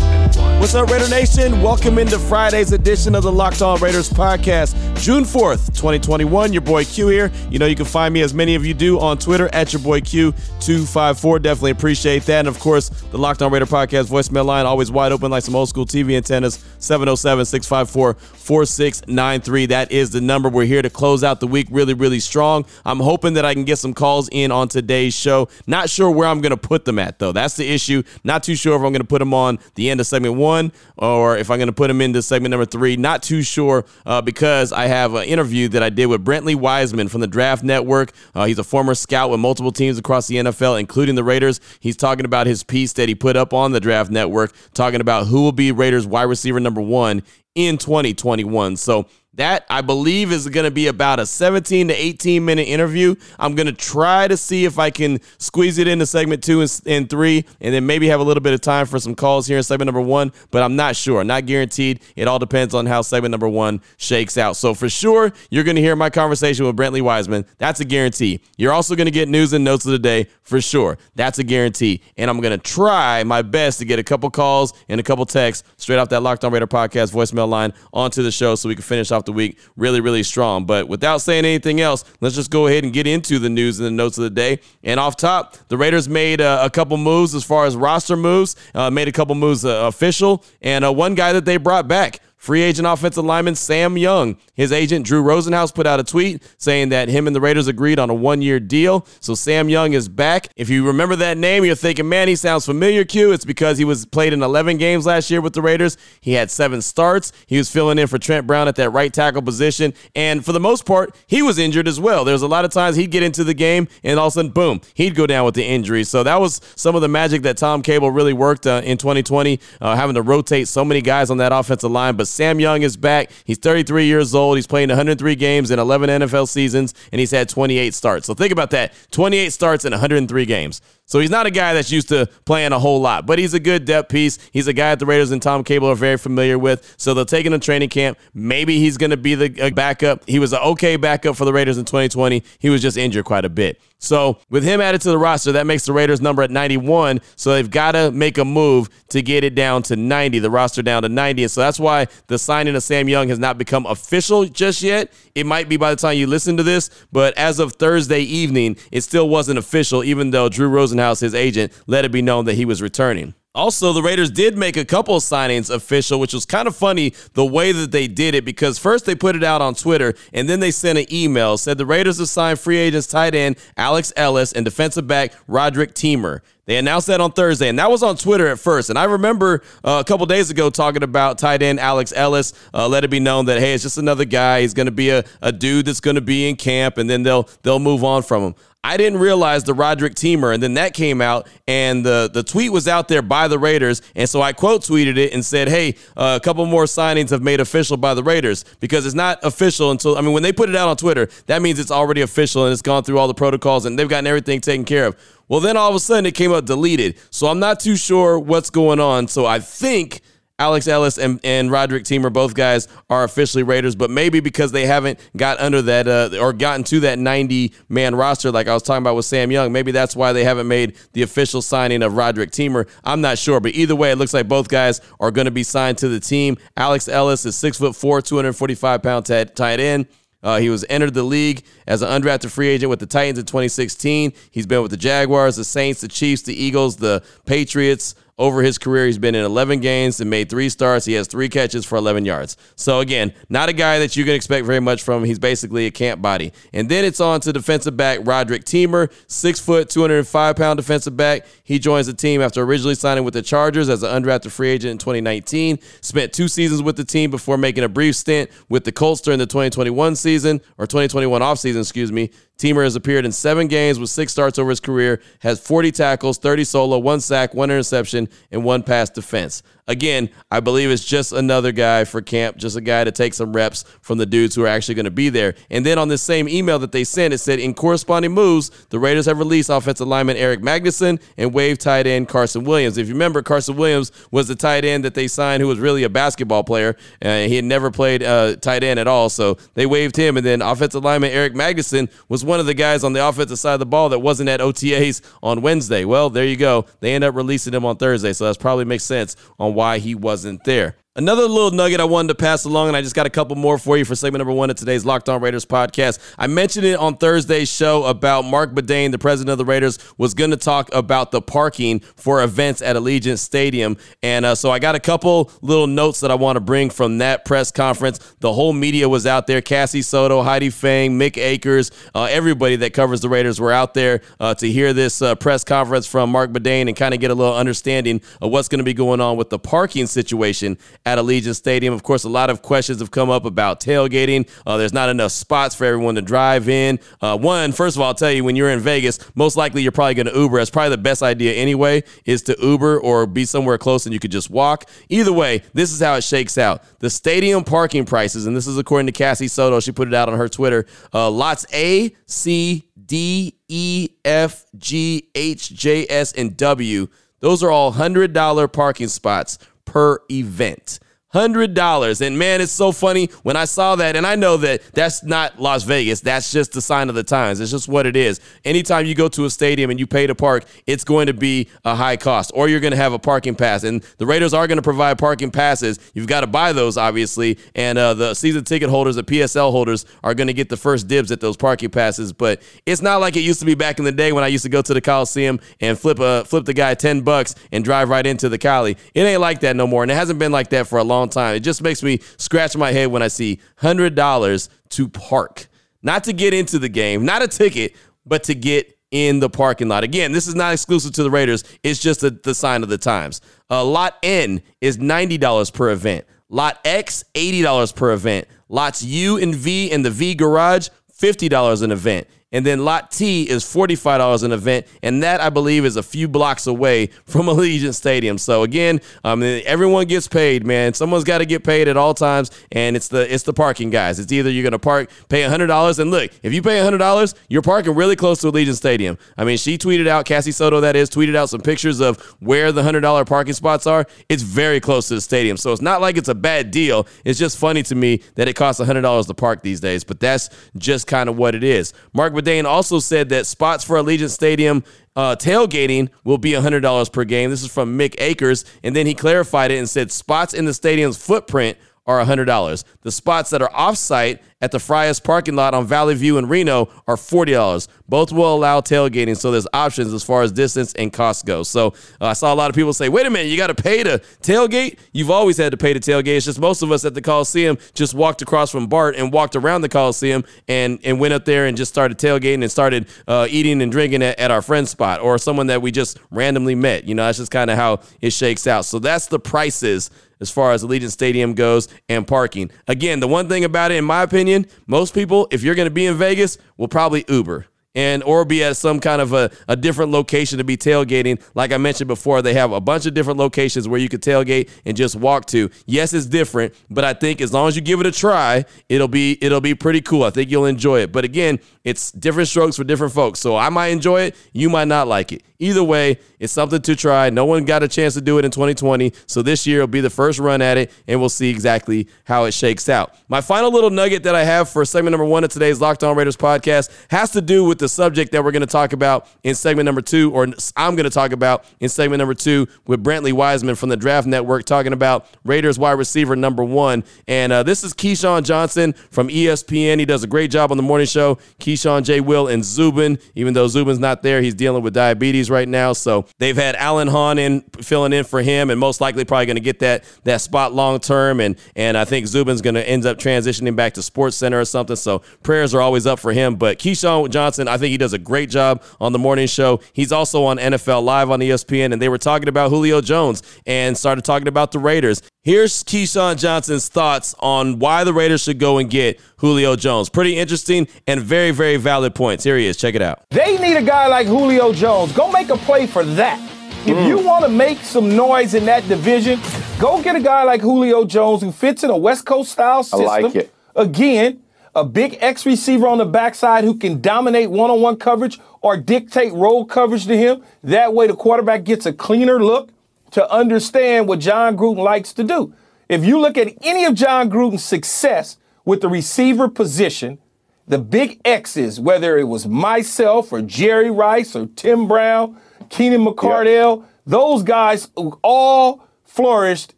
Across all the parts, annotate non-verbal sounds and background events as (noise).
What's up, Raider Nation? Welcome into Friday's edition of the Locked On Raiders podcast, June 4th, 2021. Your boy Q here. You know, you can find me, as many of you do, on Twitter at your boy Q254. Definitely appreciate that. And of course, the Locked On Raider podcast voicemail line always wide open like some old school TV antennas 707 654 4693. That is the number. We're here to close out the week really, really strong. I'm hoping that I can get some calls in on today's show. Not sure where I'm going to put them at, though. That's the issue. Not too sure if I'm going to put them on the end of segment one or if I'm going to put him into segment number three. Not too sure uh, because I have an interview that I did with Brentley Weissman from the Draft Network. Uh, he's a former scout with multiple teams across the NFL, including the Raiders. He's talking about his piece that he put up on the Draft Network, talking about who will be Raiders wide receiver number one in 2021. So that I believe is going to be about a 17 to 18 minute interview. I'm going to try to see if I can squeeze it into segment two and, three, and then maybe have a little bit of time for some calls here in segment number one. But I'm not sure, not guaranteed. It all depends on how segment number one shakes out. So for sure, you're going to hear my conversation with Brentley Weissman. That's a guarantee. You're also going to get news and notes of the day for sure. That's a guarantee. And I'm going to try my best to get a couple calls and a couple texts straight off that Locked On Raider podcast voicemail line onto the show so we can finish off the week really, really strong. But without saying anything else, let's just go ahead and get into the news and the notes of the day. And off top, the Raiders made uh, a couple moves as far as roster moves, uh, made a couple moves uh, official, and uh, one guy that they brought back. Free agent offensive lineman Sam Young. His agent Drew Rosenhaus put out a tweet saying that him and the Raiders agreed on a one year deal. So Sam Young is back. If you remember that name, you're thinking, man, he sounds familiar, Q. It's because he was played in 11 games last year with the Raiders. He had seven starts. He was filling in for Trent Brown at that right tackle position. And for the most part, he was injured as well. There's a lot of times he'd get into the game and all of a sudden, boom, he'd go down with the injury. So that was some of the magic that Tom Cable really worked uh, in 2020, uh, having to rotate so many guys on that offensive line. But Sam Young is back. He's 33 years old. He's playing 103 games in 11 NFL seasons, and he's had 28 starts. So think about that 28 starts in 103 games. So he's not a guy that's used to playing a whole lot, but he's a good depth piece. He's a guy that the Raiders and Tom Cable are very familiar with. So they'll take him to training camp. Maybe he's going to be the uh, backup. He was an okay backup for the Raiders in 2020. He was just injured quite a bit. So with him added to the roster, that makes the Raiders number at 91. So they've got to make a move to get it down to 90, the roster down to 90. And so that's why the signing of Sam Young has not become official just yet. It might be by the time you listen to this, but as of Thursday evening, it still wasn't official, even though Drew Rosenhaus, his agent, let it be known that he was returning. Also, the Raiders did make a couple of signings official, which was kind of funny the way that they did it because first they put it out on Twitter and then they sent an email said the Raiders have signed free agents tight end Alex Ellis and defensive back Roderick Teamer. They announced that on Thursday, and that was on Twitter at first. And I remember uh, a couple days ago talking about tight end Alex Ellis. Uh, let it be known that hey, it's just another guy. He's going to be a, a dude that's going to be in camp, and then they'll they'll move on from him. I didn't realize the Roderick Teamer, and then that came out, and the the tweet was out there by the Raiders, and so I quote tweeted it and said, "Hey, uh, a couple more signings have made official by the Raiders because it's not official until I mean when they put it out on Twitter, that means it's already official and it's gone through all the protocols and they've gotten everything taken care of." Well, then all of a sudden it came up deleted, so I'm not too sure what's going on. So I think Alex Ellis and, and Roderick Teamer, both guys are officially Raiders, but maybe because they haven't got under that uh, or gotten to that 90 man roster, like I was talking about with Sam Young, maybe that's why they haven't made the official signing of Roderick Teamer. I'm not sure, but either way, it looks like both guys are going to be signed to the team. Alex Ellis is six foot four, 245 pound tight, tight end. Uh, he was entered the league as an undrafted free agent with the Titans in 2016. He's been with the Jaguars, the Saints, the Chiefs, the Eagles, the Patriots. Over his career, he's been in 11 games and made three starts. He has three catches for 11 yards. So, again, not a guy that you can expect very much from. He's basically a camp body. And then it's on to defensive back Roderick Teamer, six foot, 205 pound defensive back. He joins the team after originally signing with the Chargers as an undrafted free agent in 2019. Spent two seasons with the team before making a brief stint with the Colts during the 2021 season or 2021 offseason, excuse me. Teamer has appeared in seven games with six starts over his career, has 40 tackles, 30 solo, one sack, one interception, and one pass defense. Again, I believe it's just another guy for camp, just a guy to take some reps from the dudes who are actually going to be there. And then on this same email that they sent, it said in corresponding moves, the Raiders have released offensive lineman Eric Magnuson and waived tight end Carson Williams. If you remember, Carson Williams was the tight end that they signed who was really a basketball player. Uh, he had never played uh, tight end at all, so they waived him. And then offensive lineman Eric Magnuson was one of the guys on the offensive side of the ball that wasn't at OTAs on Wednesday. Well, there you go. They end up releasing him on Thursday, so that probably makes sense on why he wasn't there. Another little nugget I wanted to pass along, and I just got a couple more for you for segment number one of today's Locked On Raiders podcast. I mentioned it on Thursday's show about Marc Badain, the president of the Raiders, was going to talk about the parking for events at Allegiant Stadium. And uh, so I got a couple little notes that I want to bring from that press conference. The whole media was out there. Cassie Soto, Heidi Fang, Mick Akers, uh, everybody that covers the Raiders were out there uh, to hear this uh, press conference from Marc Badain and kind of get a little understanding of what's going to be going on with the parking situation at Allegiant Stadium. Of course, a lot of questions have come up about tailgating. Uh, there's not enough spots for everyone to drive in. Uh, one, first of all, I'll tell you, when you're in Vegas, most likely you're probably going to Uber. That's probably the best idea anyway, is to Uber or be somewhere close and you could just walk. Either way, this is how it shakes out. The stadium parking prices, and this is according to Cassie Soto, she put it out on her Twitter. Uh, lots A, C, D, E, F, G, H, J, S, and W. Those are all $100 parking spots per event. Hundred dollars, and man, it's so funny when I saw that, and I know that that's not Las Vegas. That's just the sign of the times. It's just what it is. Anytime you go to a stadium and you pay to park, it's going to be a high cost, or you're going to have a parking pass. And the Raiders are going to provide parking passes. You've got to buy those, obviously, and uh, the season ticket holders, the PSL holders, are going to get the first dibs at those parking passes. But it's not like it used to be back in the day when I used to go to the Coliseum and flip a flip the guy ten bucks and drive right into the Cali. It ain't like that no more, and it hasn't been like that for a long long time. It just makes me scratch my head when I see $100 to park. Not to get into the game, not a ticket, but to get in the parking lot. Again, this is not exclusive to the Raiders. It's just a, the sign of the times. Uh, lot N is $90 per event. Lot X, $80 per event. Lots U and V and the V Garage, $50 an event. And then lot T is $45 an event. And that, I believe, is a few blocks away from (laughs) Allegiant Stadium. So again, um, everyone gets paid, man. Someone's got to get paid at all times. And it's the it's the parking guys. It's either you're going to park, pay $100. And look, if you pay $100, you're parking really close to Allegiant Stadium. I mean, she tweeted out, Cassie Soto, that is, tweeted out some pictures of where the $100 parking spots are. It's very close to the stadium. So it's not like it's a bad deal. It's just funny to me that it costs $100 to park these days. But that's just kind of what it is. Marc Badain also said that spots for Allegiant Stadium uh, tailgating will be $100 per game. This is from Mick Akers. And then he clarified it and said spots in the stadium's footprint are $100. The spots that are off-site at the Friars parking lot on Valley View in Reno are $40. Both will allow tailgating, so there's options as far as distance and cost go. So uh, I saw a lot of people say, wait a minute, you got to pay to tailgate? You've always had to pay to tailgate. It's just most of us at the Coliseum just walked across from BART and walked around the Coliseum and, and went up there and just started tailgating and started uh, eating and drinking at, at our friend's spot or someone that we just randomly met. You know, that's just kind of how it shakes out. So that's the prices as far as Allegiant Stadium goes and parking. Again, the one thing about it, in my opinion, most people, if you're going to be in Vegas, will probably Uber and or be at some kind of a, a different location to be tailgating. Like I mentioned before, they have a bunch of different locations where you could tailgate and just walk to. Yes, it's different, but I think as long as you give it a try, it'll be it'll be pretty cool. I think you'll enjoy it. But again, it's different strokes for different folks. So I might enjoy it, you might not like it. Either way, it's something to try. No one got a chance to do it in 2020. So this year will be the first run at it, and we'll see exactly how it shakes out. My final little nugget that I have for segment number one of today's Locked On Raiders podcast has to do with the subject that we're going to talk about in segment number two, or I'm going to talk about in segment number two with Brentley Weissman from the Draft Network, talking about Raiders wide receiver number one. And uh, this is Keyshawn Johnson from ESPN. He does a great job on the morning show. Keyshawn J. Will and Zubin. Even though Zubin's not there, he's dealing with diabetes right now. So they've had Alan Hahn in filling in for him, and most likely probably going to get that that spot long term. And and I think Zubin's going to end up transitioning back to Sports Center or something. So prayers are always up for him. But Keyshawn Johnson I think he does a great job on the morning show. He's also on NFL Live on ESPN, and they were talking about Julio Jones and started talking about the Raiders. Here's Keyshawn Johnson's thoughts on why the Raiders should go and get Julio Jones. Pretty interesting and very, very valid points. Here he is. Check it out. They need a guy like Julio Jones. Go make a play for that. If mm. you want to make some noise in that division, go get a guy like Julio Jones who fits in a West Coast style system. I like it. Again, a big X receiver on the backside who can dominate one on one coverage or dictate roll coverage to him. That way, the quarterback gets a cleaner look to understand what Jon Gruden likes to do. If you look at any of Jon Gruden's success with the receiver position, the big X's, whether it was myself or Jerry Rice or Tim Brown, Keenan McCardell, yep. those guys all flourished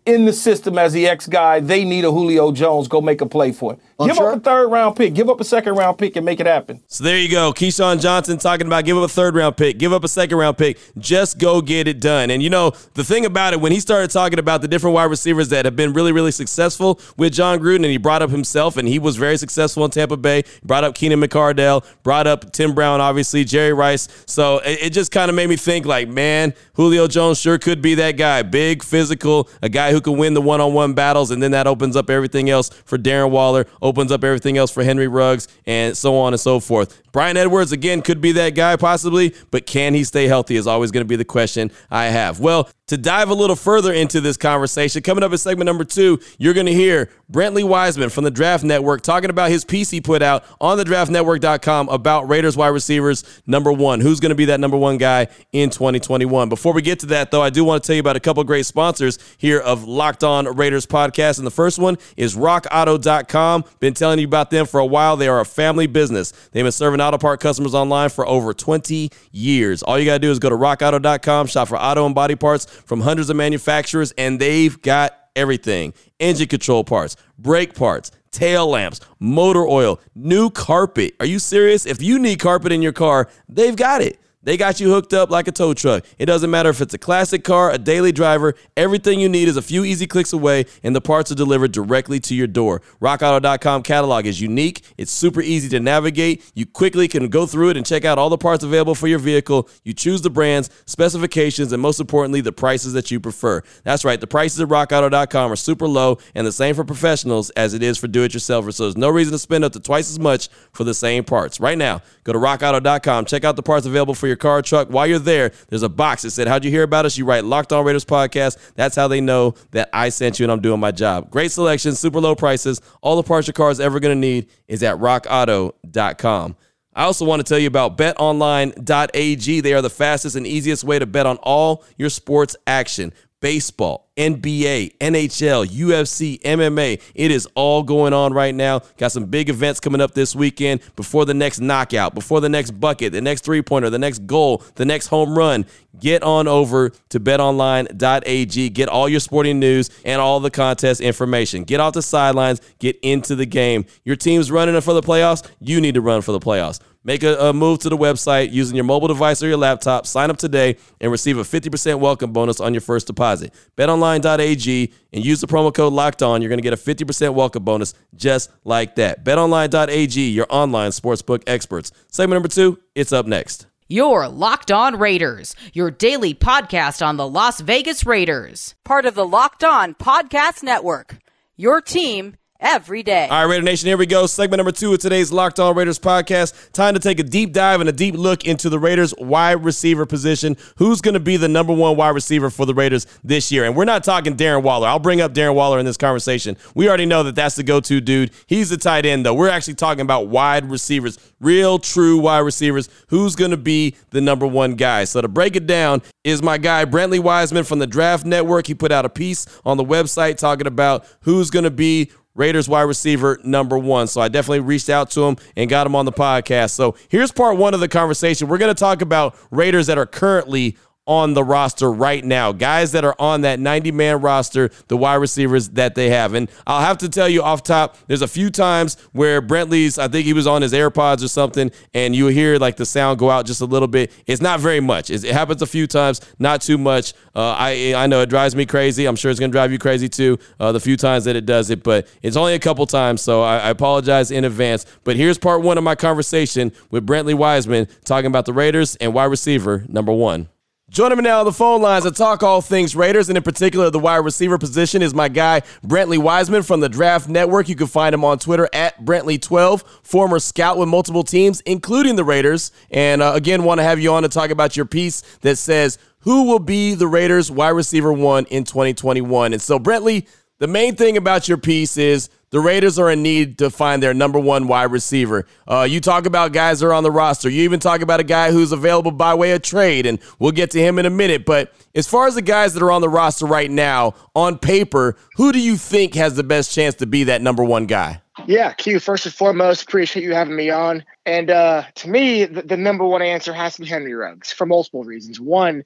in the system as the X guy. They need a Julio Jones. Go make a play for him. Oh, give sure. up a third round pick. Give up a second round pick and make it happen. So there you go. Keyshawn Johnson talking about give up a third round pick, give up a second round pick. Just go get it done. And you know, the thing about it, when he started talking about the different wide receivers that have been really, really successful with Jon Gruden, and he brought up himself, and he was very successful in Tampa Bay, brought up Keenan McCardell, brought up Tim Brown, obviously, Jerry Rice. So it, it just kind of made me think like, man, Julio Jones sure could be that guy. Big, physical, a guy who can win the one on one battles, and then that opens up everything else for Darren Waller, opens up everything else for Henry Ruggs, and so on and so forth. Bryan Edwards, again, could be that guy possibly, but can he stay healthy is always going to be the question I have. Well, to dive a little further into this conversation, coming up in segment number two, you're going to hear Brentley Weissman from the Draft Network talking about his piece he put out on the draftnetwork.com about Raiders wide receivers number one. Who's going to be that number one guy in 2021? Before we get to that, though, I do want to tell you about a couple great sponsors here of Locked On Raiders podcast. And the first one is rockauto.com. Been telling you about them for a while. They are a family business. They've been serving auto part customers online for over 20 years. All you got to do is go to rockauto.com, shop for auto and body parts from hundreds of manufacturers, and they've got everything engine control parts, brake parts, tail lamps, motor oil, new carpet. Are you serious? If you need carpet in your car, they've got it. They got you hooked up like a tow truck. It doesn't matter if it's a classic car, a daily driver, everything you need is a few easy clicks away, and the parts are delivered directly to your door. RockAuto.com catalog is unique, it's super easy to navigate. You quickly can go through it and check out all the parts available for your vehicle. You choose the brands, specifications, and most importantly, the prices that you prefer. That's right, the prices at RockAuto.com are super low and the same for professionals as it is for do it yourselfers. So there's no reason to spend up to twice as much for the same parts. Right now, go to RockAuto.com, check out the parts available for your car truck. While you're there, there's a box that said, How'd you hear about us? You write Locked On Raiders Podcast. That's how they know that I sent you and I'm doing my job. Great selection, super low prices. All the parts your car is ever going to need is at rockauto.com. I also want to tell you about betonline.ag. They are the fastest and easiest way to bet on all your sports action baseball, NBA, NHL, UFC, MMA. It is all going on right now. Got some big events coming up this weekend before the next knockout, before the next bucket, the next three pointer, the next goal, the next home run. Get on over to betonline.ag. Get all your sporting news and all the contest information. Get off the sidelines, get into the game. Your team's running for the playoffs. You need to run for the playoffs. Make a, a, move to the website using your mobile device or your laptop. Sign up today and receive a 50% welcome bonus on your first deposit. BetOnline.ag and use the promo code Locked On. You're going to get a 50% welcome bonus just like that. BetOnline.ag, your online sportsbook experts. Segment number two, it's up next. Your Locked On Raiders, your daily podcast on the Las Vegas Raiders, part of the Locked On Podcast Network. Your team every day. All right, Raider Nation, here we go. Segment number two of today's Locked On Raiders podcast. Time to take a deep dive and a deep look into the Raiders wide receiver position. Who's going to be the number one wide receiver for the Raiders this year? And we're not talking Darren Waller. I'll bring up Darren Waller in this conversation. We already know that that's the go to dude. He's the tight end, though. We're actually talking about wide receivers, real, true wide receivers. Who's going to be the number one guy? So to break it down is my guy, Brentley Weissman from the Draft Network. He put out a piece on the website talking about who's going to be Raiders wide receiver number one. So I definitely reached out to him and got him on the podcast. So here's part one of the conversation. We're going to talk about Raiders that are currently on the roster right now, guys that are on that 90 man roster, the wide receivers that they have. And I'll have to tell you off top, there's a few times where Brentley's, I think he was on his AirPods or something, and you hear like the sound go out just a little bit. It's not very much. It happens a few times, not too much. Uh, I I know it drives me crazy. I'm sure it's going to drive you crazy too, uh, the few times that it does it, but it's only a couple times, so I, I apologize in advance. But here's part one of my conversation with Brentley Weissman talking about the Raiders and wide receiver number one. Joining me now on the phone lines to talk all things Raiders, and in particular the wide receiver position, is my guy Brentley Weissman from the Draft Network. You can find him on Twitter at Brentley12, former scout with multiple teams, including the Raiders. And uh, again, want to have you on to talk about your piece that says who will be the Raiders wide receiver one in 2021. And so, Brentley, the main thing about your piece is the Raiders are in need to find their number one wide receiver. Uh, you talk about guys that are on the roster. You even talk about a guy who's available by way of trade, and we'll get to him in a minute. But as far as the guys that are on the roster right now, on paper, who do you think has the best chance to be that number one guy? Yeah, Q, first and foremost, appreciate you having me on. And uh, to me, the, the number one answer has to be Henry Ruggs for multiple reasons. One,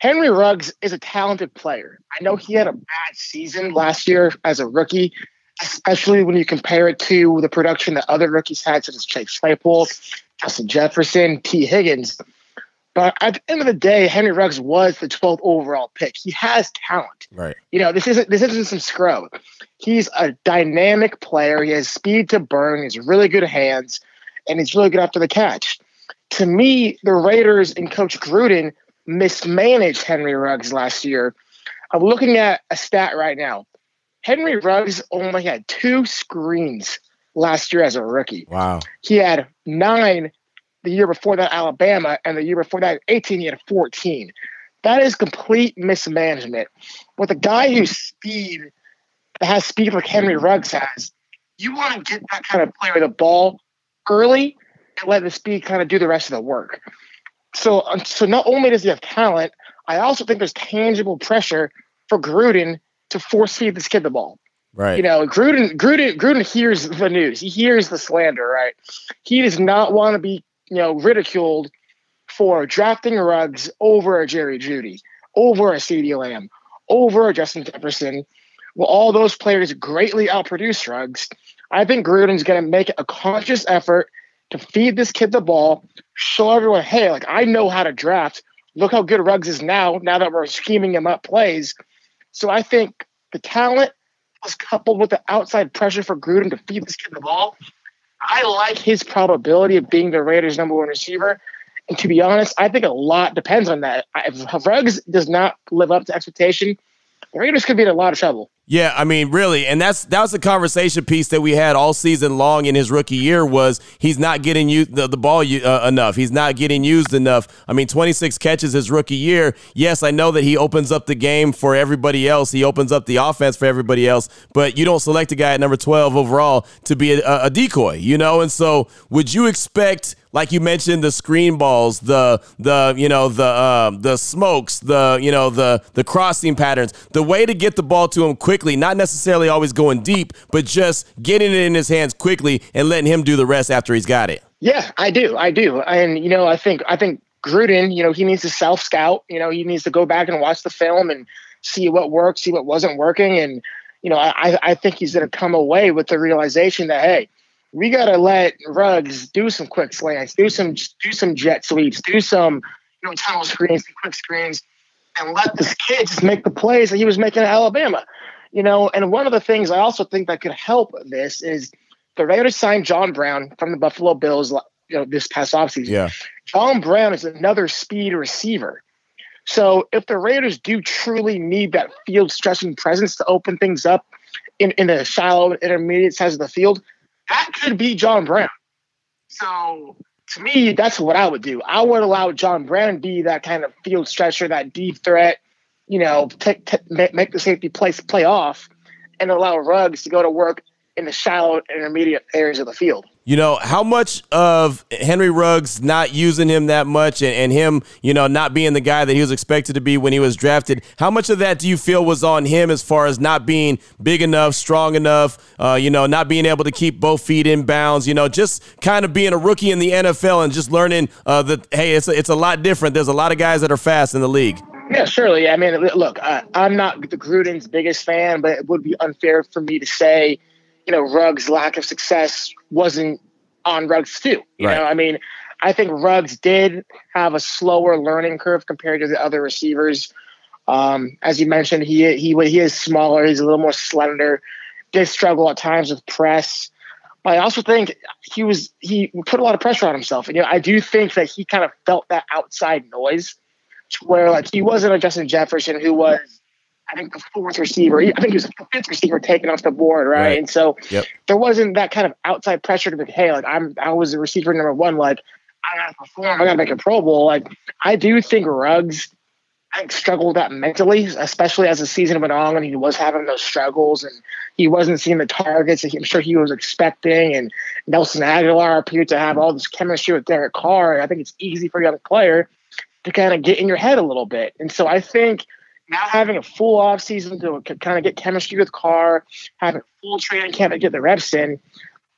Henry Ruggs is a talented player. I know he had a bad season last year as a rookie, especially when you compare it to the production that other rookies had, such as Chase Claypool, Justin Jefferson, Tee Higgins. But at the end of the day, Henry Ruggs was the 12th overall pick. He has talent. Right. You know, this isn't this isn't some scrub. He's a dynamic player. He has speed to burn. He's really good hands, and he's really good after the catch. To me, the Raiders and Coach Gruden mismanaged Henry Ruggs last year. I'm looking at a stat right now. Henry Ruggs only had two screens last year as a rookie. Wow. He had nine the year before that, Alabama, and the year before that, 18, he had 14. That is complete mismanagement. With a guy whose speed that has speed like Henry Ruggs has, you want to get that kind of player the ball early and let the speed kind of do the rest of the work. So, um, so not only does he have talent, I also think there's tangible pressure for Gruden to force feed this kid the ball. Right. You know, Gruden, Gruden, Gruden hears the news. He hears the slander. Right. He does not want to be, you know, ridiculed for drafting Ruggs over a Jerry Jeudy, over a CeeDee Lamb, over a Justin Jefferson. Well, all those players greatly outproduce Ruggs. I think Gruden's going to make a conscious effort to feed this kid the ball, show everyone, hey, like I know how to draft. Look how good Ruggs is now, now that we're scheming him up plays. So I think the talent was coupled with the outside pressure for Gruden to feed this kid the ball. I like his probability of being the Raiders' number one receiver. And to be honest, I think a lot depends on that. If Ruggs does not live up to expectation, the Raiders could be in a lot of trouble. Yeah, I mean, really, and that's that was the conversation piece that we had all season long in his rookie year was he's not getting you the, the ball uh, enough. He's not getting used enough. I mean, 26 catches his rookie year. Yes, I know that he opens up the game for everybody else. He opens up the offense for everybody else, but you don't select a guy at number 12 overall to be a, a decoy, you know? And so, would you expect like you mentioned the screen balls the the you know the uh, the smokes the you know the the crossing patterns the way to get the ball to him quick quickly, not necessarily always going deep, but just getting it in his hands quickly and letting him do the rest after he's got it. Yeah, I do. I do. And you know, I think I think Gruden, you know, he needs to self scout. You know, he needs to go back and watch the film and see what worked, see what wasn't working. And, you know, I, I think he's gonna come away with the realization that hey, we gotta let Ruggs do some quick slants, do some do some jet sweeps, do some, you know, tunnel screens, quick screens, and let this kid just make the plays that he was making at Alabama. You know, and one of the things I also think that could help this is the Raiders signed John Brown from the Buffalo Bills you know, this past offseason. Yeah. John Brown is another speed receiver. So if the Raiders do truly need that field stretching presence to open things up in, in the shallow intermediate size of the field, that could be John Brown. So to me, that's what I would do. I would allow John Brown to be that kind of field stretcher, that deep threat, you know, take, make the safety play play off and allow Ruggs to go to work in the shallow intermediate areas of the field. You know, how much of Henry Ruggs not using him that much and, and, him, you know, not being the guy that he was expected to be when he was drafted, how much of that do you feel was on him as far as not being big enough, strong enough, uh, you know, not being able to keep both feet in bounds, you know, just kind of being a rookie in the NFL and just learning uh, that, hey, it's a, it's a lot different. There's a lot of guys that are fast in the league. Yeah, surely. I mean, look, I'm not the Gruden's biggest fan, but it would be unfair for me to say – you know, Ruggs' lack of success wasn't on Ruggs too. You right. know, I mean, I think Ruggs did have a slower learning curve compared to the other receivers. Um, as you mentioned, he he he is smaller. He's a little more slender. Did struggle at times with press. But I also think he was he put a lot of pressure on himself, and you know I do think that he kind of felt that outside noise, where like he wasn't a Justin Jefferson who was I think the fourth receiver. I think he was the fifth receiver taken off the board, right? right. And so yep. there wasn't that kind of outside pressure to be, hey, like I'm I was a receiver number one, like I gotta perform, I gotta make a Pro Bowl. Like I do think Ruggs I struggled with that mentally, especially as the season went on and he was having those struggles and he wasn't seeing the targets that I'm sure he was expecting. And Nelson Agholor appeared to have all this chemistry with Derek Carr. And I think it's easy for a young player to kind of get in your head a little bit. And so I think now having a full off season to kind of get chemistry with Carr, having full training camp to get the reps in,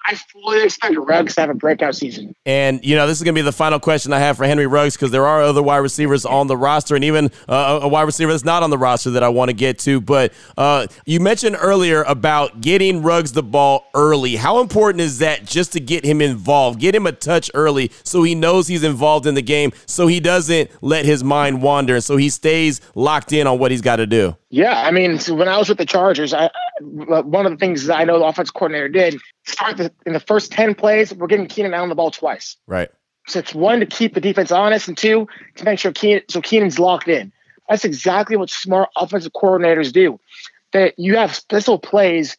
I fully expect Ruggs to have a breakout season. And, you know, this is going to be the final question I have for Henry Ruggs because there are other wide receivers on the roster and even uh, a wide receiver that's not on the roster that I want to get to. But uh, you mentioned earlier about getting Ruggs the ball early. How important is that just to get him involved? Get him a touch early so he knows he's involved in the game so he doesn't let his mind wander and so he stays locked in on what he's got to do. Yeah, I mean, so when I was with the Chargers, I one of the things that I know the offense coordinator did start the, in the first ten plays, we're getting Keenan Allen the ball twice. Right. So it's one to keep the defense honest, and two to make sure Keenan so Keenan's locked in. That's exactly what smart offensive coordinators do. That you have special plays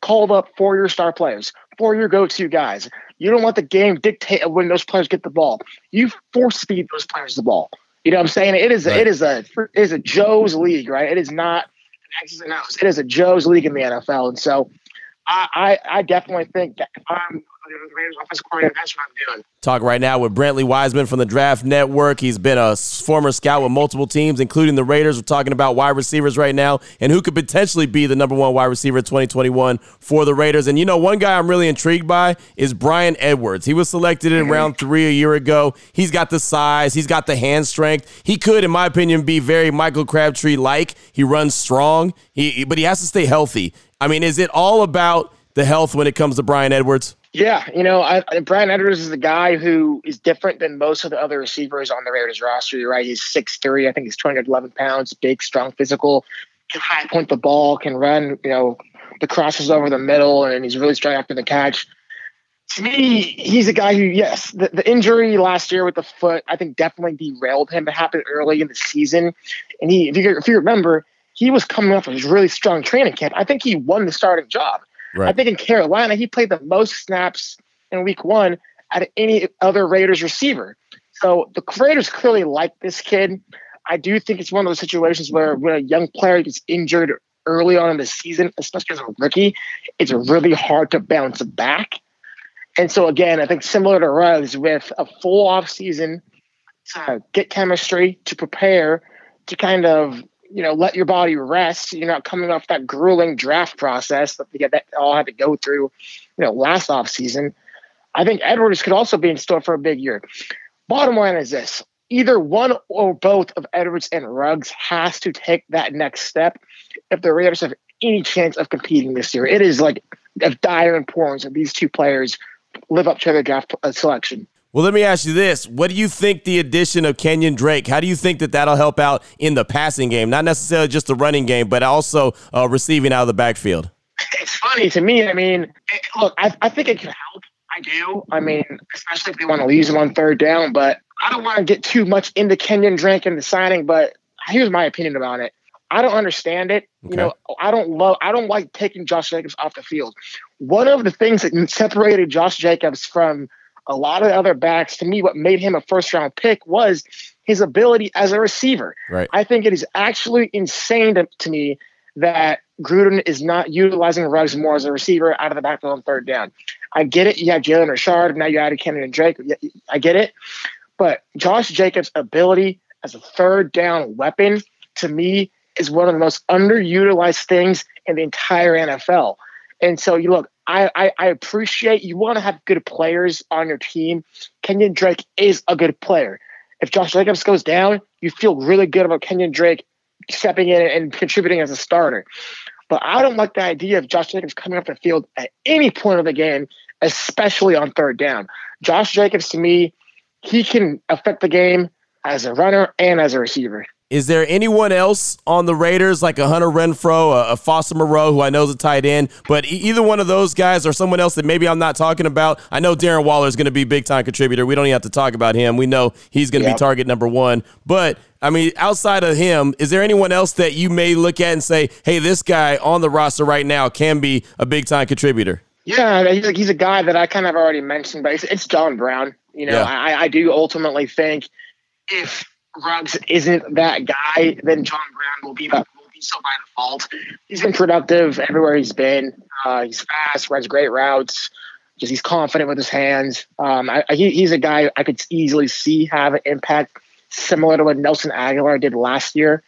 called up for your star players, for your go-to guys. You don't let the game dictate when those players get the ball. You force feed those players the ball. You know what I'm saying? It is right. it is a it is a Joe's league, right? It is not X's and O's. It is a Joe's league in the NFL, and so I I, I definitely think that I'm Talk right now with Brentley Weissman from the Draft Network. He's been a former scout with multiple teams, including the Raiders. We're talking about wide receivers right now and who could potentially be the number one wide receiver in 2021 for the Raiders. And you know, one guy I'm really intrigued by is Bryan Edwards. He was selected in mm-hmm. round three a year ago. He's got the size, he's got the hand strength. He could, in my opinion, be very Michael Crabtree like. He runs strong, he, but he has to stay healthy. I mean, is it all about the health when it comes to Bryan Edwards? Yeah, you know, I, Bryan Edwards is a guy who is different than most of the other receivers on the Raiders roster. You're right. He's 6'3. I think he's 211 pounds, big, strong, physical, can high point the ball, can run, you know, the crosses over the middle, and he's really strong after the catch. To me, he's a guy who, yes, the, the injury last year with the foot, I think definitely derailed him. It happened early in the season. And he, if you, if you remember, he was coming off of his really strong training camp. I think he won the starting job. Right. I think in Carolina, he played the most snaps in week one out of any other Raiders receiver. So the Raiders clearly like this kid. I do think it's one of those situations where when a young player gets injured early on in the season, especially as a rookie, it's really hard to bounce back. And so again, I think similar to Ruggs, with a full off season to get chemistry, to prepare, to kind of you know, let your body rest. You're not coming off that grueling draft process that that all had to go through, you know, last off season. I think Edwards could also be in store for a big year. Bottom line is this: either one or both of Edwards and Ruggs has to take that next step if the Raiders have any chance of competing this year. It is like of dire importance that these two players live up to their draft uh, selection. Well, let me ask you this. What do you think the addition of Kenyan Drake, how do you think that that'll help out in the passing game? Not necessarily just the running game, but also uh, receiving out of the backfield. It's funny to me. I mean, it, look, I, I think it can help. I do. I mean, especially if they want to use him on third down, but I don't want to get too much into Kenyan Drake and the signing, but here's my opinion about it. I don't understand it. Okay. You know, I don't love I don't like taking Josh Jacobs off the field. One of the things that separated Josh Jacobs from a lot of the other backs, to me, what made him a first round pick was his ability as a receiver. Right. I think it is actually insane to, to me that Gruden is not utilizing Ruggs more as a receiver out of the backfield on third down. I get it. You have Jalen Richard. Now you added Kenyan and Drake. I get it. But Josh Jacobs' ability as a third down weapon to me is one of the most underutilized things in the entire NFL. And so you look, I, I, I appreciate you want to have good players on your team. Kenyan Drake is a good player. If Josh Jacobs goes down, you feel really good about Kenyan Drake stepping in and contributing as a starter. But I don't like the idea of Josh Jacobs coming off the field at any point of the game, especially on third down. Josh Jacobs, to me, he can affect the game as a runner and as a receiver. Is there anyone else on the Raiders like a Hunter Renfrow, a, a Foster Moreau, who I know is a tight end, but either one of those guys or someone else that maybe I'm not talking about? I know Darren Waller is going to be big time contributor. We don't even have to talk about him. We know he's going to yep. be target number one. But I mean, outside of him, is there anyone else that you may look at and say, hey, this guy on the roster right now can be a big time contributor? Yeah, he's a, he's a guy that I kind of already mentioned, but it's, it's John Brown. You know, yeah. I, I do ultimately think if Ruggs isn't that guy, then John Brown will be that will be so by default. He's been productive everywhere he's been. Uh, he's fast, runs great routes. Just he's confident with his hands. Um, I, he, he's a guy I could easily see have an impact similar to what Nelson Agholor did last year.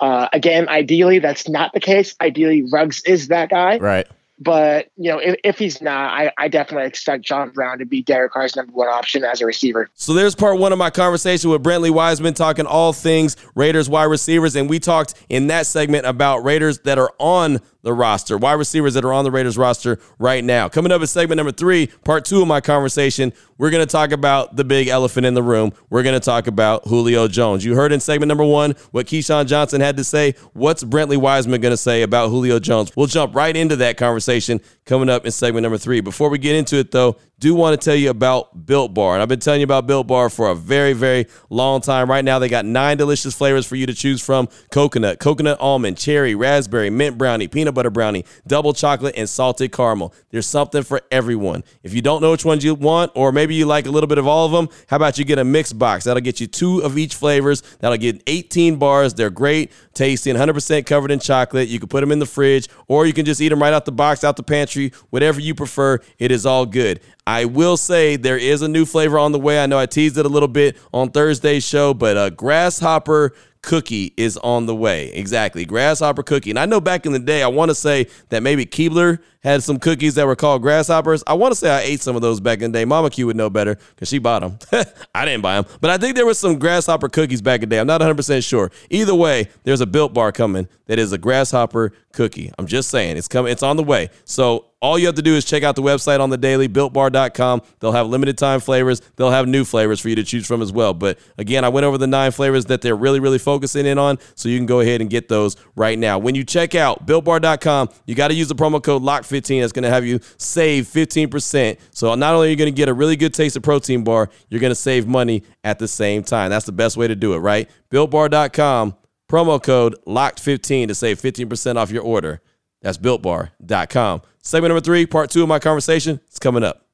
Uh, again, ideally, that's not the case. Ideally, Ruggs is that guy. Right. But you know, if, if he's not, I, I, definitely expect John Brown to be Derek Carr's number one option as a receiver. So there's part one of my conversation with Brentley Weissman talking all things Raiders wide receivers, and we talked in that segment about Raiders that are on the roster, wide receivers that are on the Raiders roster right now. Coming up in segment number three, part two of my conversation, we're going to talk about the big elephant in the room. We're going to talk about Julio Jones. You heard in segment number one what Keyshawn Johnson had to say. What's Brentley Weissman going to say about Julio Jones? We'll jump right into that conversation coming up in segment number three. Before we get into it, though, do want to tell you about Built Bar. And I've been telling you about Built Bar for a very, very long time. Right now, they got nine delicious flavors for you to choose from coconut, coconut almond, cherry, raspberry, mint brownie, peanut butter brownie, double chocolate, and salted caramel. There's something for everyone. If you don't know which ones you want, or maybe you like a little bit of all of them, how about you get a mix box? That'll get you two of each flavors. That'll get 18 bars. They're great, tasty, and 100% covered in chocolate. You can put them in the fridge, or you can just eat them right out the box, out the pantry, whatever you prefer. It is all good. I will say there is a new flavor on the way. I know I teased it a little bit on Thursday's show, but a grasshopper cookie is on the way. Exactly. Grasshopper cookie. And I know back in the day, I want to say that maybe Keebler had some cookies that were called grasshoppers. I want to say I ate some of those back in the day. Mama Q would know better because she bought them. (laughs) I didn't buy them. But I think there was some grasshopper cookies back in the day. I'm not 100% sure. Either way, there's a built bar coming that is a grasshopper cookie. I'm just saying it's coming. It's on the way. So all you have to do is check out the website on the daily, builtbar.com. They'll have limited time flavors. They'll have new flavors for you to choose from as well. But again, I went over the nine flavors that they're really, really focusing in on. So you can go ahead and get those right now. When you check out builtbar.com, you got to use the promo code LOCK15. That's going to have you save 15%. So not only are you going to get a really good taste of protein bar, you're going to save money at the same time. That's the best way to do it, right? builtbar.com, promo code LOCKed15 to save 15% off your order. That's builtbar.com. Segment number three, part two of my conversation, is coming up.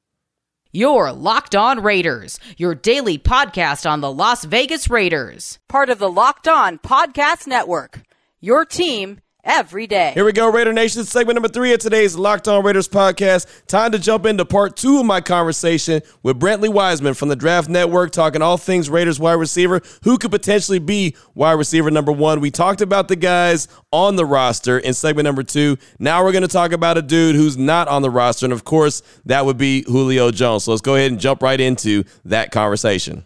Your Locked On Raiders, your daily podcast on the Las Vegas Raiders, part of the Locked On Podcast Network. Your team every day. Here we go, Raider Nation. Segment number three of today's Locked On Raiders podcast. Time to jump into part two of my conversation with Brentley Weissman from the Draft Network, talking all things Raiders wide receiver. Who could potentially be wide receiver number one? We talked about the guys on the roster in segment number two. Now we're going to talk about a dude who's not on the roster. And of course, that would be Julio Jones. So let's go ahead and jump right into that conversation.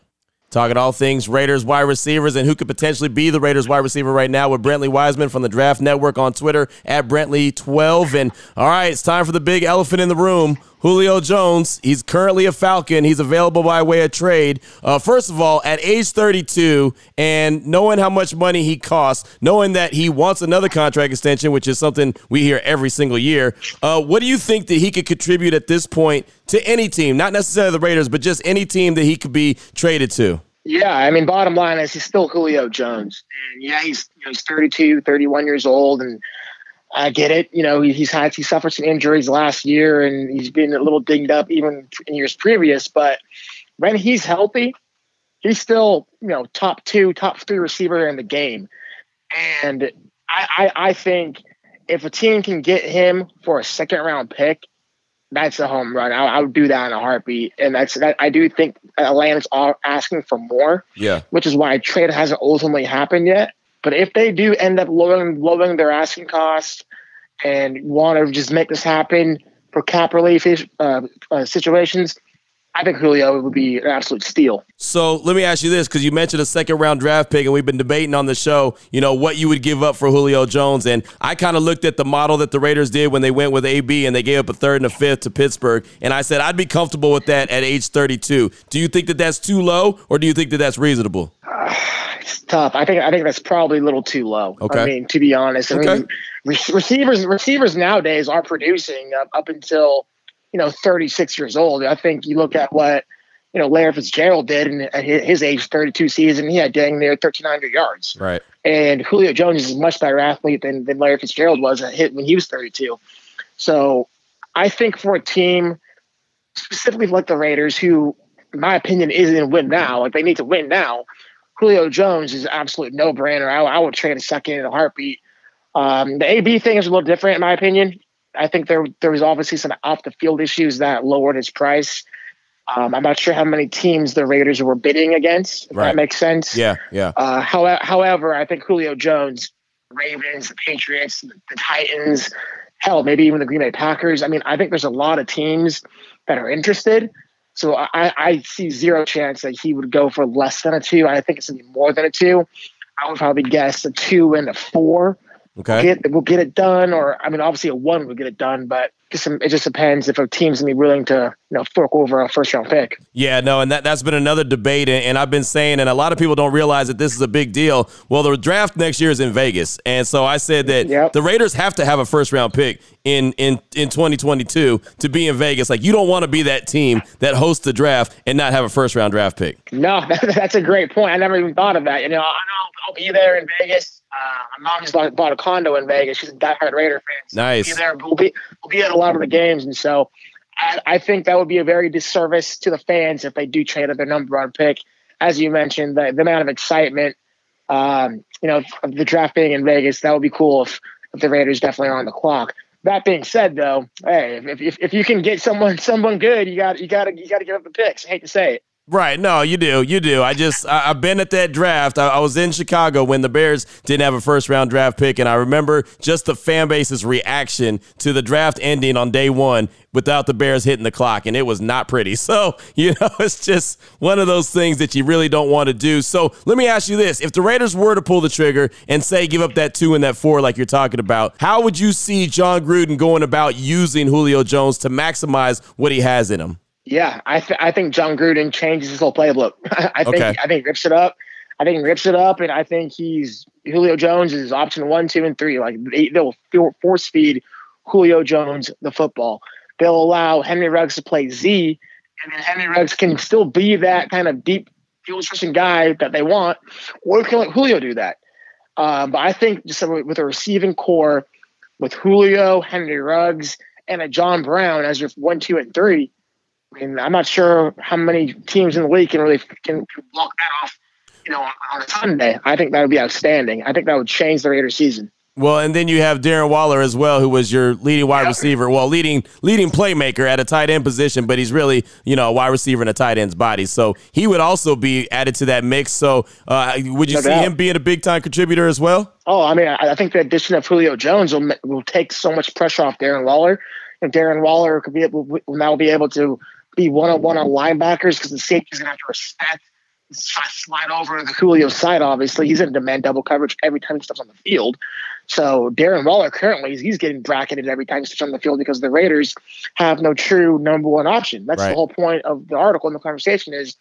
Talking all things Raiders wide receivers and who could potentially be the Raiders wide receiver right now with Brentley Weissman from the Draft Network on Twitter at Brentley12. And all right, it's time for the big elephant in the room. Julio Jones, he's currently a Falcon. He's available by way of trade. Uh, first of all, at age 32, and knowing how much money he costs, knowing that he wants another contract extension, which is something we hear every single year, uh, what do you think that he could contribute at this point to any team? Not necessarily the Raiders, but just any team that he could be traded to? Yeah, I mean, bottom line is he's still Julio Jones. And yeah, he's, you know, he's 32, 31 years old, and I get it. You know, he's had he suffered some injuries last year, and he's been a little dinged up even in years previous. But when he's healthy, he's still you know top two, top three receiver in the game. And I, I, I think if a team can get him for a second round pick, that's a home run. I, I would do that in a heartbeat. And that's that. I do think Atlanta's all asking for more. Yeah. Which is why trade hasn't ultimately happened yet. But if they do end up lowering lowering their asking cost and want to just make this happen for cap relief uh, uh, situations, I think Julio would be an absolute steal. So let me ask you this, because you mentioned a second round draft pick, and we've been debating on the show, you know, what you would give up for Julio Jones. And I kind of looked at the model that the Raiders did when they went with AB and they gave up a third and a fifth to Pittsburgh. And I said, I'd be comfortable with that at age 32. Do you think that that's too low, or do you think that that's reasonable? (sighs) Uh, it's tough. I think I think that's probably a little too low. Okay. I mean, to be honest, I okay. mean, receivers receivers nowadays are producing up, up until you know 36 years old. I think you look at what you know Larry Fitzgerald did in, at his age 32 season. He had dang near 1,300 yards. Right. And Julio Jones is a much better athlete than, than Larry Fitzgerald was at hit when he was 32. So I think for a team specifically like the Raiders, who in my opinion isn't in win now, like they need to win now. Julio Jones is an absolute no brainer. I, I would trade a second in a heartbeat. Um, the AB thing is a little different in my opinion. I think there there was obviously some off the field issues that lowered his price. Um, I'm not sure how many teams the Raiders were bidding against. If right. that makes sense. Yeah, yeah. Uh, however, however, I think Julio Jones, Ravens, the Patriots, the, the Titans, hell, maybe even the Green Bay Packers. I mean, I think there's a lot of teams that are interested. So I, I see zero chance that he would go for less than a two. I think it's gonna be more than a two. I would probably guess a two and a four. Okay. Get, we'll get it done, or I mean, obviously a one would get it done, but it just depends if a team's gonna be willing to, you know, fork over a first round pick. Yeah, no, and that that's been another debate, and I've been saying, and a lot of people don't realize that this is a big deal. Well, the draft next year is in Vegas, and so I said that yep. the Raiders have to have a first round pick in in in 2022 to be in Vegas. Like you don't want to be that team that hosts the draft and not have a first round draft pick. No, (laughs) that's a great point. I never even thought of that. You know, I know I'll be there in Vegas. Uh, my mom just bought, a condo in Vegas. She's a diehard Raider fan. So nice. We'll be there. We'll be, we'll be at a lot of the games, and so I, I, think that would be a very disservice to the fans if they do trade at their number one pick. As you mentioned, the, the amount of excitement, um, you know, of the draft being in Vegas, that would be cool if, if the Raiders definitely are on the clock. That being said, though, hey, if, if, if you can get someone (laughs) someone good, you got you got to you got to give up the picks. I hate to say it. Right. No, you do. You do. I just, I, have been at that draft. I, I, was in Chicago when the Bears didn't have a first round draft pick. And I remember just the fan base's reaction to the draft ending on day one without the Bears hitting the clock. And it was not pretty. (laughs) So, you know, it's just one of those things that you really don't want to do. So let me ask you this. If the Raiders were to pull the trigger and say, give up that two and that four, like you're talking about, how would you see Jon Gruden going about using Julio Jones to maximize what he has in him? Yeah, I th- I think Jon Gruden changes his whole playbook. (laughs) I think okay. I think rips it up. I think rips it up, and I think he's Julio Jones is option one, two, and three. Like they, they'll force feed Julio Jones the football. They'll allow Henry Ruggs to play Z, and then Henry Ruggs can still be that kind of deep field stretching guy that they want, or can let Julio do that. Um, but I think just with a receiving corps, with Julio, Henry Ruggs, and a John Brown as your one, two, and three I mean, I'm not sure how many teams in the league can really can, block that off, you know, on, on a Sunday. I think that would be outstanding. I think that would change the Raiders' season. Well, and then you have Darren Waller as well, who was your leading wide receiver, well, leading leading playmaker at a tight end position, but he's really you know a wide receiver in a tight end's body, so he would also be added to that mix. So, uh, would you no see doubt. him being a big time contributor as well? Oh, I mean, I, I think the addition of Julio Jones will will take so much pressure off Darren Waller, and Darren Waller could be able, will now be able to be one on one on linebackers because the safety's gonna have to respect slide over the Julio side. Obviously, he's gonna demand double coverage every time he steps on the field. So Darren Waller currently he's getting bracketed every time he steps on the field because the Raiders have no true number one option. That's right. the whole point of the article and the conversation is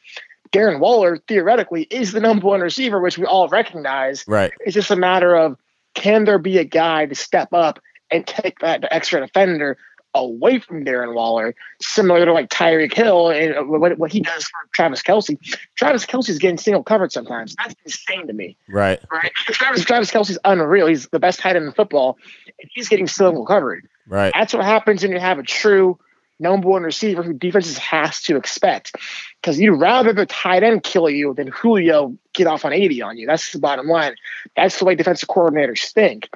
Darren Waller theoretically is the number one receiver, which we all recognize. Right. It's just a matter of can there be a guy to step up and take that extra defender away from Darren Waller, similar to like Tyreek Hill and uh, what, what he does for Travis Kelce. Travis Kelce's getting single covered sometimes. That's insane to me. Right. Right. Travis Travis Kelce's unreal. He's the best tight end in football, and he's getting single covered. Right. That's what happens when you have a true number one receiver who defenses has to expect. Because you'd rather the tight end kill you than Julio get off on 80 on you. That's the bottom line. That's the way defensive coordinators think.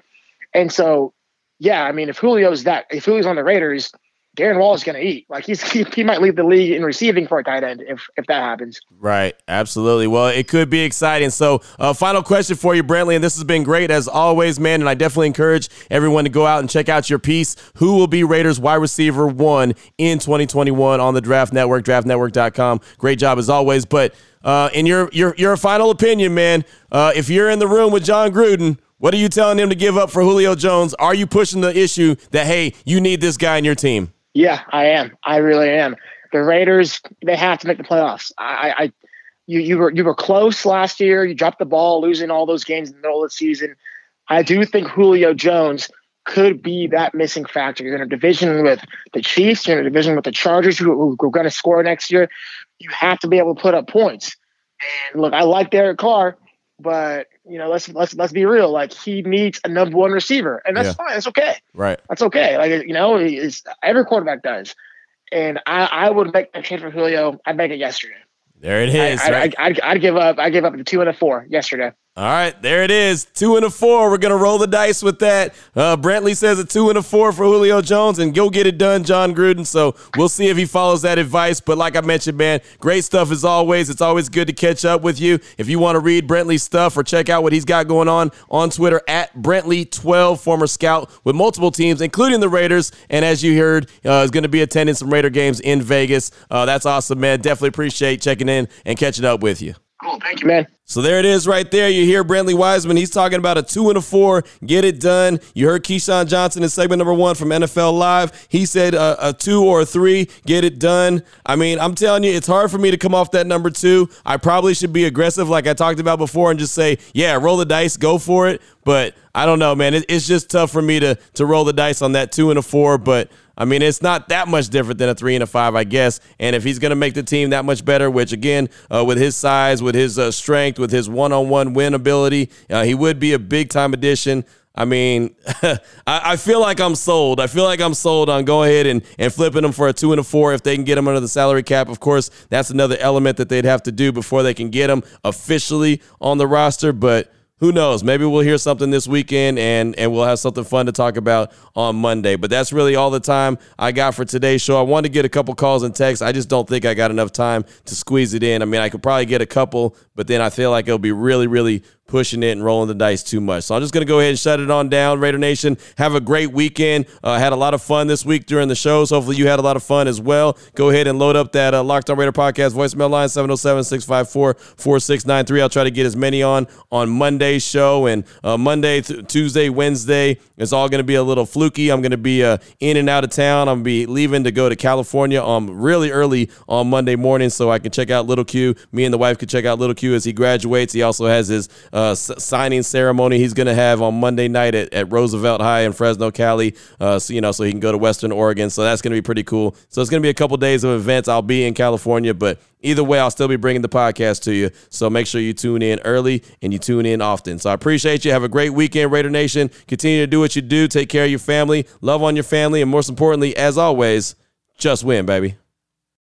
And so yeah, I mean, if Julio's that, if Julio's on the Raiders, Darren Wall is going to eat. Like he's (laughs) he, he, might lead the league in receiving for a tight end if if that happens. Right, absolutely. Well, it could be exciting. So, uh, final question for you, Brentley, and this has been great as always, man. And I definitely encourage everyone to go out and check out your piece. Who will be Raiders wide receiver one in 2021 on the Draft Network, DraftNetwork.com. Great job as always. But uh, in your your your final opinion, man, uh, if you're in the room with Jon Gruden. What are you telling them to give up for Julio Jones? Are you pushing the issue that hey, you need this guy in your team? Yeah, I am. I really am. The Raiders, they have to make the playoffs. I, I you you were you were close last year. You dropped the ball, losing all those games in the middle of the season. I do think Julio Jones could be that missing factor. You're in a division with the Chiefs. You're in a division with the Chargers, who, who are going to score next year. You have to be able to put up points. And look, I like Derek Carr, but you know, let's let's let's be real. Like he needs a number one receiver, and that's yeah. fine. That's okay. Right. That's okay. Like you know, is every quarterback does. And I, I would make that change for Julio. I'd make it yesterday. There it is. I, right? I, I'd, I'd give up. I give up the two and a four yesterday. All right, there it is. Two and a four. We're gonna roll the dice with that. Uh, Brentley says a two and a four for Julio Jones, and go get it done, Jon Gruden. So we'll see if he follows that advice. But like I mentioned, man, great stuff as always. It's always good to catch up with you. If you want to read Brentley's stuff or check out what he's got going on on Twitter at Brentley12, former scout with multiple teams, including the Raiders. And as you heard, uh, is going to be attending some Raider games in Vegas. Uh, that's awesome, man. Definitely appreciate checking in and catching up with you. Cool. Thank you, man. So there it is right there. You hear Brentley Weissman. He's talking about a two and a four. Get it done. You heard Keyshawn Johnson in segment number one from NFL Live. He said a, a two or a three. Get it done. I mean, I'm telling you, it's hard for me to come off that number two. I probably should be aggressive, like I talked about before, and just say, yeah, roll the dice, go for it. But I don't know, man. It, it's just tough for me to to roll the dice on that two and a four. But I mean, it's not that much different than a three and a five, I guess. And if he's going to make the team that much better, which again, uh, with his size, with his uh, strength, with his one on one win ability, uh, he would be a big time addition. I mean, (laughs) I, I, feel like I'm sold. I feel like I'm sold on going ahead and, and flipping him for a two and a four if they can get him under the salary cap. Of course, that's another element that they'd have to do before they can get him officially on the roster. But who knows? Maybe we'll hear something this weekend and and we'll have something fun to talk about on Monday. But that's really all the time I got for today's show. I wanted to get a couple calls and texts. I just don't think I got enough time to squeeze it in. I mean, I could probably get a couple, but then I feel like it'll be really, really pushing it and rolling the dice too much. So I'm just going to go ahead and shut it on down. Raider Nation, have a great weekend. Uh, had a lot of fun this week during the shows. Hopefully you had a lot of fun as well. Go ahead and load up that uh, Locked On Raider podcast voicemail line 707-654-4693. I'll try to get as many on on Monday's show and uh, Monday, th- Tuesday, Wednesday. It's all going to be a little fluky. I'm going to be uh, in and out of town. I'm going to be leaving to go to California um, really early on Monday morning so I can check out Little Q. Me and the wife could check out Little Q as he graduates. He also has his uh, signing ceremony he's going to have on Monday night at, at Roosevelt High in Fresno, Cali. Uh, so, you know, so he can go to Western Oregon. So that's going to be pretty cool. So it's going to be a couple days of events. I'll be in California, but either way, I'll still be bringing the podcast to you. So make sure you tune in early and you tune in often. So I appreciate you. Have a great weekend, Raider Nation. Continue to do what you do. Take care of your family, love on your family, and most importantly, as always, just win, baby.